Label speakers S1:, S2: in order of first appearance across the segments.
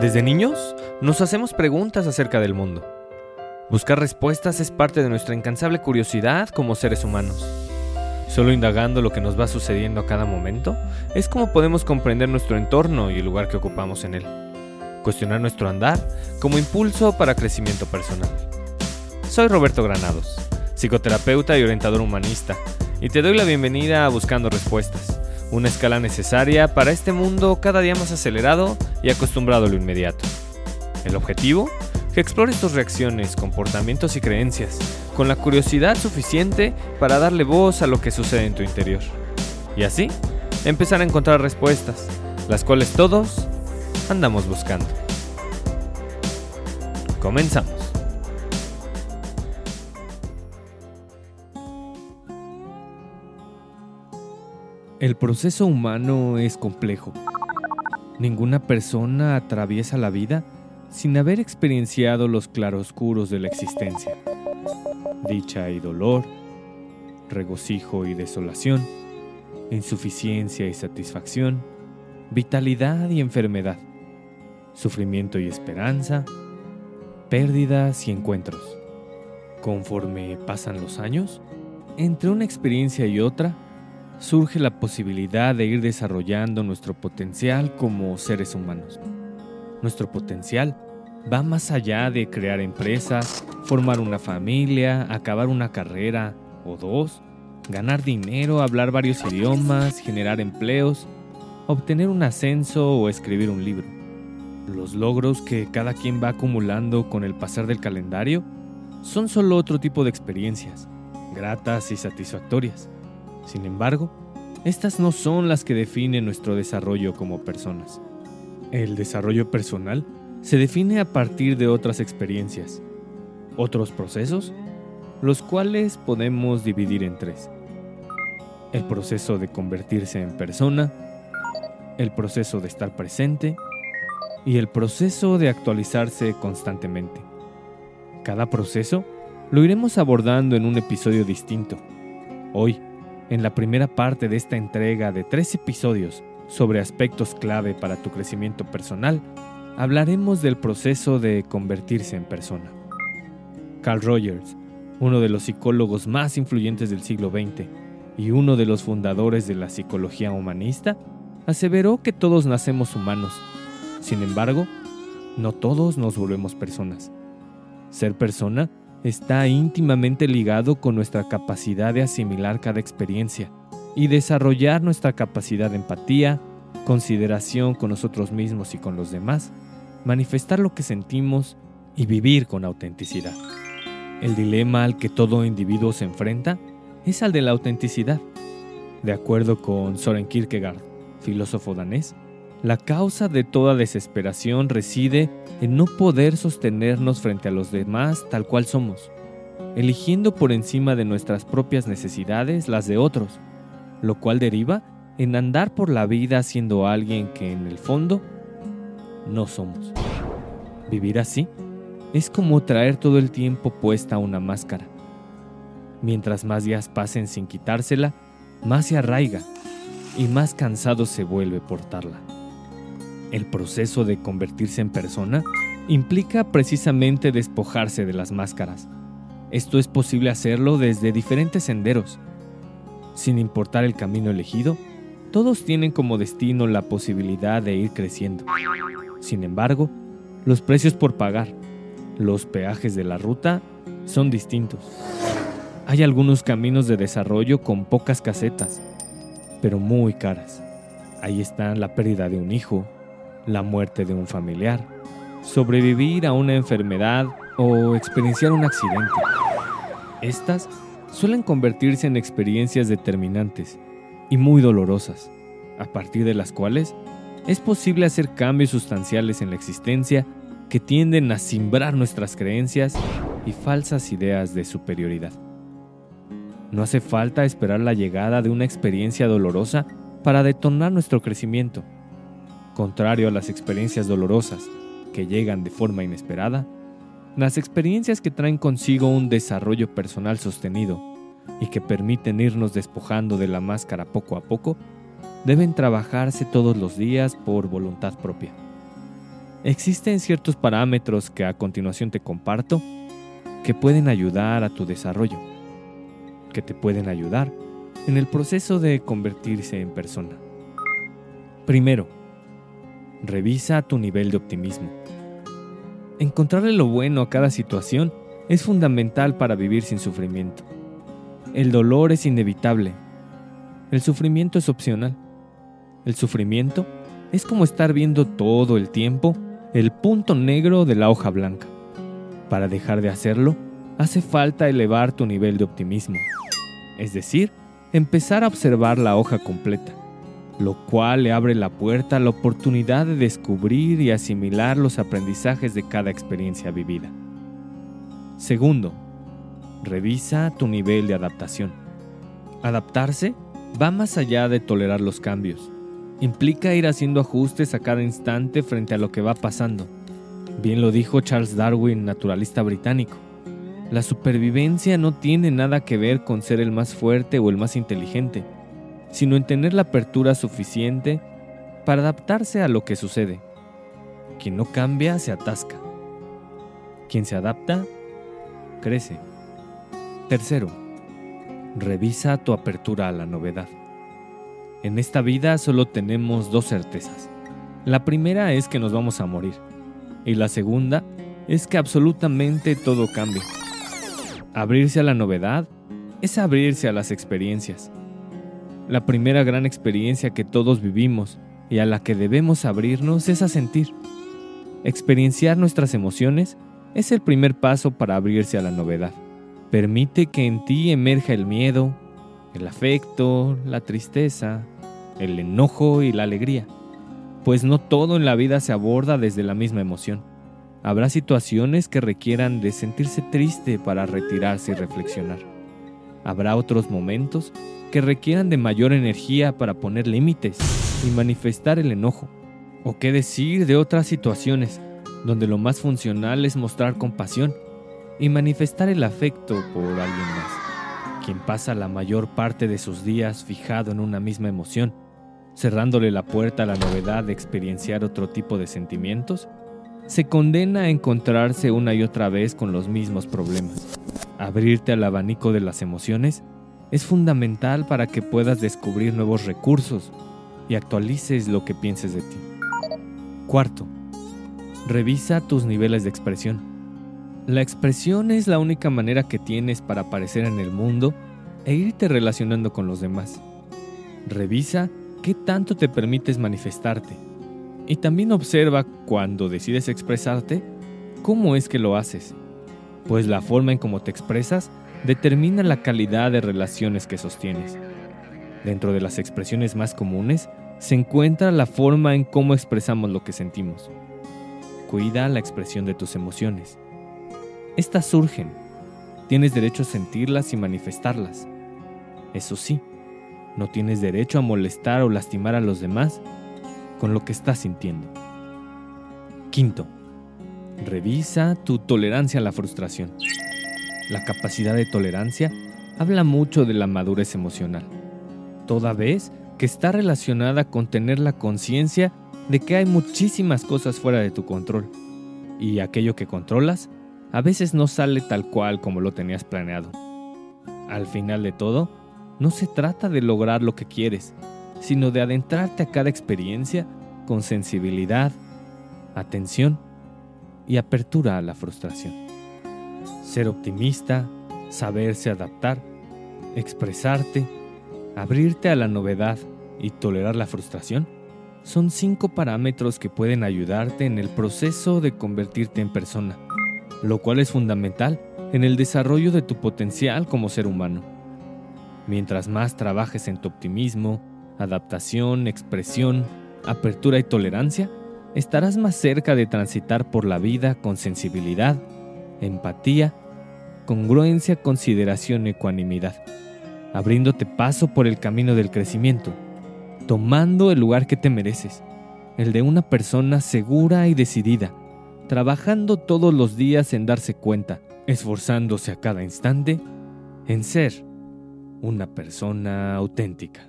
S1: Desde niños nos hacemos preguntas acerca del mundo. Buscar respuestas es parte de nuestra incansable curiosidad como seres humanos. Solo indagando lo que nos va sucediendo a cada momento es como podemos comprender nuestro entorno y el lugar que ocupamos en él. Cuestionar nuestro andar como impulso para crecimiento personal. Soy Roberto Granados, psicoterapeuta y orientador humanista, y te doy la bienvenida a Buscando Respuestas, una escala necesaria para este mundo cada día más acelerado y acostumbrado a lo inmediato. El objetivo, que explores tus reacciones, comportamientos y creencias, con la curiosidad suficiente para darle voz a lo que sucede en tu interior. Y así, empezar a encontrar respuestas, las cuales todos andamos buscando. Comenzamos. El proceso humano es complejo. Ninguna persona atraviesa la vida sin haber experienciado los claroscuros de la existencia. Dicha y dolor, regocijo y desolación, insuficiencia y satisfacción, vitalidad y enfermedad, sufrimiento y esperanza, pérdidas y encuentros. Conforme pasan los años, entre una experiencia y otra, surge la posibilidad de ir desarrollando nuestro potencial como seres humanos. Nuestro potencial va más allá de crear empresas, formar una familia, acabar una carrera o dos, ganar dinero, hablar varios idiomas, generar empleos, obtener un ascenso o escribir un libro. Los logros que cada quien va acumulando con el pasar del calendario son solo otro tipo de experiencias, gratas y satisfactorias sin embargo, estas no son las que definen nuestro desarrollo como personas. El desarrollo personal se define a partir de otras experiencias, otros procesos, los cuales podemos dividir en tres. El proceso de convertirse en persona, el proceso de estar presente y el proceso de actualizarse constantemente. Cada proceso lo iremos abordando en un episodio distinto. Hoy, en la primera parte de esta entrega de tres episodios sobre aspectos clave para tu crecimiento personal, hablaremos del proceso de convertirse en persona. Carl Rogers, uno de los psicólogos más influyentes del siglo XX y uno de los fundadores de la psicología humanista, aseveró que todos nacemos humanos. Sin embargo, no todos nos volvemos personas. Ser persona está íntimamente ligado con nuestra capacidad de asimilar cada experiencia y desarrollar nuestra capacidad de empatía, consideración con nosotros mismos y con los demás, manifestar lo que sentimos y vivir con autenticidad. El dilema al que todo individuo se enfrenta es al de la autenticidad. De acuerdo con Soren Kierkegaard, filósofo danés, la causa de toda desesperación reside en no poder sostenernos frente a los demás tal cual somos, eligiendo por encima de nuestras propias necesidades las de otros, lo cual deriva en andar por la vida siendo alguien que en el fondo no somos. Vivir así es como traer todo el tiempo puesta una máscara. Mientras más días pasen sin quitársela, más se arraiga y más cansado se vuelve portarla. El proceso de convertirse en persona implica precisamente despojarse de las máscaras. Esto es posible hacerlo desde diferentes senderos. Sin importar el camino elegido, todos tienen como destino la posibilidad de ir creciendo. Sin embargo, los precios por pagar, los peajes de la ruta, son distintos. Hay algunos caminos de desarrollo con pocas casetas, pero muy caras. Ahí están la pérdida de un hijo, la muerte de un familiar, sobrevivir a una enfermedad o experienciar un accidente. Estas suelen convertirse en experiencias determinantes y muy dolorosas, a partir de las cuales es posible hacer cambios sustanciales en la existencia que tienden a simbrar nuestras creencias y falsas ideas de superioridad. No hace falta esperar la llegada de una experiencia dolorosa para detonar nuestro crecimiento. Contrario a las experiencias dolorosas que llegan de forma inesperada, las experiencias que traen consigo un desarrollo personal sostenido y que permiten irnos despojando de la máscara poco a poco, deben trabajarse todos los días por voluntad propia. Existen ciertos parámetros que a continuación te comparto que pueden ayudar a tu desarrollo, que te pueden ayudar en el proceso de convertirse en persona. Primero, revisa tu nivel de optimismo. Encontrarle lo bueno a cada situación es fundamental para vivir sin sufrimiento. El dolor es inevitable. El sufrimiento es opcional. El sufrimiento es como estar viendo todo el tiempo el punto negro de la hoja blanca. Para dejar de hacerlo, hace falta elevar tu nivel de optimismo, es decir, empezar a observar la hoja completa, lo cual le abre la puerta a la oportunidad de descubrir y asimilar los aprendizajes de cada experiencia vivida. Segundo, revisa tu nivel de adaptación. Adaptarse va más allá de tolerar los cambios implica ir haciendo ajustes a cada instante frente a lo que va pasando. Bien lo dijo Charles Darwin, naturalista británico. La supervivencia no tiene nada que ver con ser el más fuerte o el más inteligente, sino en tener la apertura suficiente para adaptarse a lo que sucede. Quien no cambia se atasca. Quien se adapta, crece. Tercero, revisa tu apertura a la novedad. En esta vida solo tenemos dos certezas. La primera es que nos vamos a morir. Y la segunda es que absolutamente todo cambia. Abrirse a la novedad es abrirse a las experiencias. La primera gran experiencia que todos vivimos y a la que debemos abrirnos es a sentir. Experienciar nuestras emociones es el primer paso para abrirse a la novedad. Permite que en ti emerja el miedo, el afecto, la tristeza, el enojo y la alegría, pues no todo en la vida se aborda desde la misma emoción. Habrá situaciones que requieran de sentirse triste para retirarse y reflexionar. Habrá otros momentos que requieran de mayor energía para poner límites y manifestar el enojo. O qué decir de otras situaciones donde lo más funcional es mostrar compasión y manifestar el afecto por alguien más quien pasa la mayor parte de sus días fijado en una misma emoción, cerrándole la puerta a la novedad de experienciar otro tipo de sentimientos, se condena a encontrarse una y otra vez con los mismos problemas. Abrirte al abanico de las emociones es fundamental para que puedas descubrir nuevos recursos y actualices lo que pienses de ti. Cuarto, revisa tus niveles de expresión. La expresión es la única manera que tienes para aparecer en el mundo e irte relacionando con los demás. Revisa qué tanto te permites manifestarte y también observa cuando decides expresarte cómo es que lo haces, pues la forma en cómo te expresas determina la calidad de relaciones que sostienes. Dentro de las expresiones más comunes se encuentra la forma en cómo expresamos lo que sentimos. Cuida la expresión de tus emociones estas surgen. Tienes derecho a sentirlas y manifestarlas. Eso sí, no tienes derecho a molestar o lastimar a los demás con lo que estás sintiendo. Quinto, revisa tu tolerancia a la frustración. La capacidad de tolerancia habla mucho de la madurez emocional, toda vez que está relacionada con tener la conciencia de que hay muchísimas cosas fuera de tu control y aquello que controlas a veces no sale tal cual como lo tenías planeado. Al final de todo, no se trata de lograr lo que quieres, sino de adentrarte a cada experiencia con sensibilidad, atención y apertura a la frustración. Ser optimista, saberse adaptar, expresarte, abrirte a la novedad y tolerar la frustración son cinco parámetros que pueden ayudarte en el proceso de convertirte en persona lo cual es fundamental en el desarrollo de tu potencial como ser humano. Mientras más trabajes en tu optimismo, adaptación, expresión, apertura y tolerancia, estarás más cerca de transitar por la vida con sensibilidad, empatía, congruencia, consideración y ecuanimidad, abriéndote paso por el camino del crecimiento, tomando el lugar que te mereces, el de una persona segura y decidida, trabajando todos los días en darse cuenta, esforzándose a cada instante en ser una persona auténtica.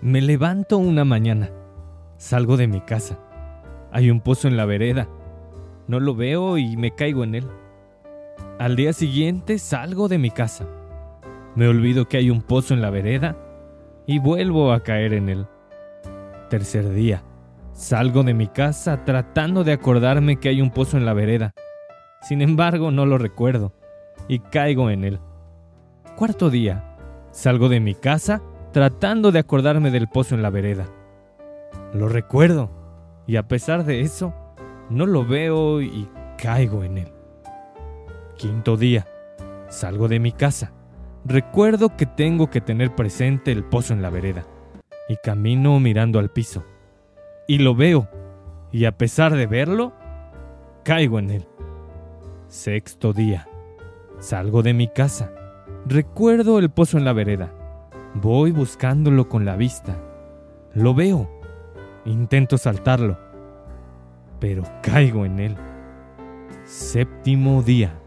S1: Me levanto una mañana. Salgo de mi casa. Hay un pozo en la vereda. No lo veo y me caigo en él. Al día siguiente salgo de mi casa. Me olvido que hay un pozo en la vereda y vuelvo a caer en él. Tercer día. Salgo de mi casa tratando de acordarme que hay un pozo en la vereda. Sin embargo, no lo recuerdo y caigo en él. Cuarto día. Salgo de mi casa tratando de acordarme del pozo en la vereda. Lo recuerdo, y a pesar de eso, no lo veo y caigo en él. Quinto día, salgo de mi casa. Recuerdo que tengo que tener presente el pozo en la vereda, y camino mirando al piso. Y lo veo, y a pesar de verlo, caigo en él. Sexto día, salgo de mi casa. Recuerdo el pozo en la vereda Voy buscándolo con la vista. Lo veo. Intento saltarlo. Pero caigo en él. Séptimo día.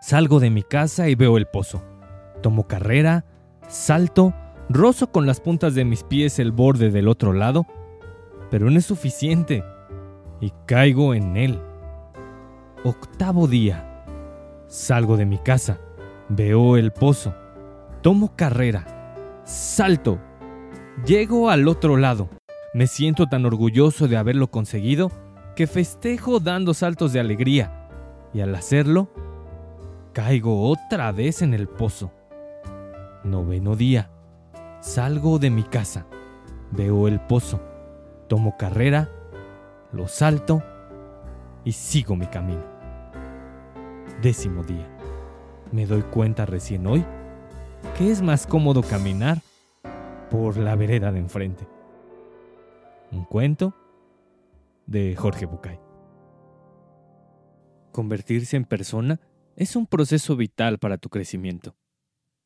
S1: Salgo de mi casa y veo el pozo. Tomo carrera, salto, rozo con las puntas de mis pies el borde del otro lado, pero no es suficiente y caigo en él. Octavo día. Salgo de mi casa, veo el pozo Tomo carrera. Salto. Llego al otro lado. Me siento tan orgulloso de haberlo conseguido que festejo dando saltos de alegría. Y al hacerlo, caigo otra vez en el pozo. Noveno día. Salgo de mi casa. Veo el pozo. Tomo carrera. Lo salto. Y sigo mi camino. Décimo día. Me doy cuenta recién hoy que es más cómodo caminar por la vereda de enfrente. Un cuento de Jorge Bucay. Convertirse en persona es un proceso vital para tu crecimiento.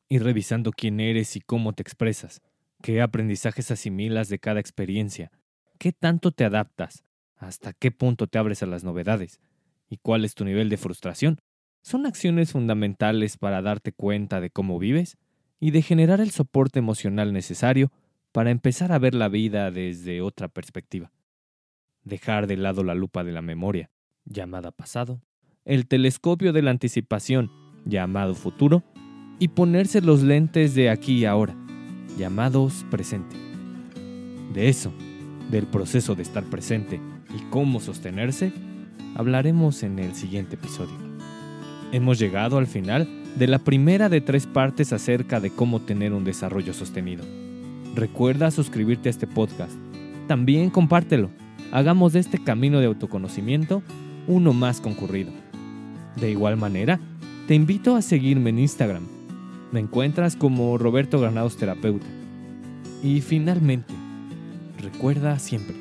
S1: Ir revisando quién eres y cómo te expresas, qué aprendizajes asimilas de cada experiencia, qué tanto te adaptas, hasta qué punto te abres a las novedades y cuál es tu nivel de frustración, son acciones fundamentales para darte cuenta de cómo vives y de generar el soporte emocional necesario para empezar a ver la vida desde otra perspectiva. Dejar de lado la lupa de la memoria, llamada pasado, el telescopio de la anticipación, llamado futuro, y ponerse los lentes de aquí y ahora, llamados presente. De eso, del proceso de estar presente y cómo sostenerse, hablaremos en el siguiente episodio. Hemos llegado al final de la primera de tres partes acerca de cómo tener un desarrollo sostenido. Recuerda suscribirte a este podcast. También compártelo. Hagamos de este camino de autoconocimiento uno más concurrido. De igual manera, te invito a seguirme en Instagram. Me encuentras como Roberto Granados Terapeuta. Y finalmente, recuerda siempre,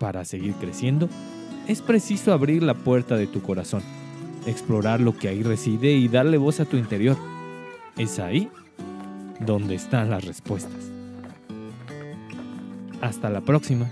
S1: para seguir creciendo, es preciso abrir la puerta de tu corazón explorar lo que ahí reside y darle voz a tu interior. Es ahí donde están las respuestas. Hasta la próxima.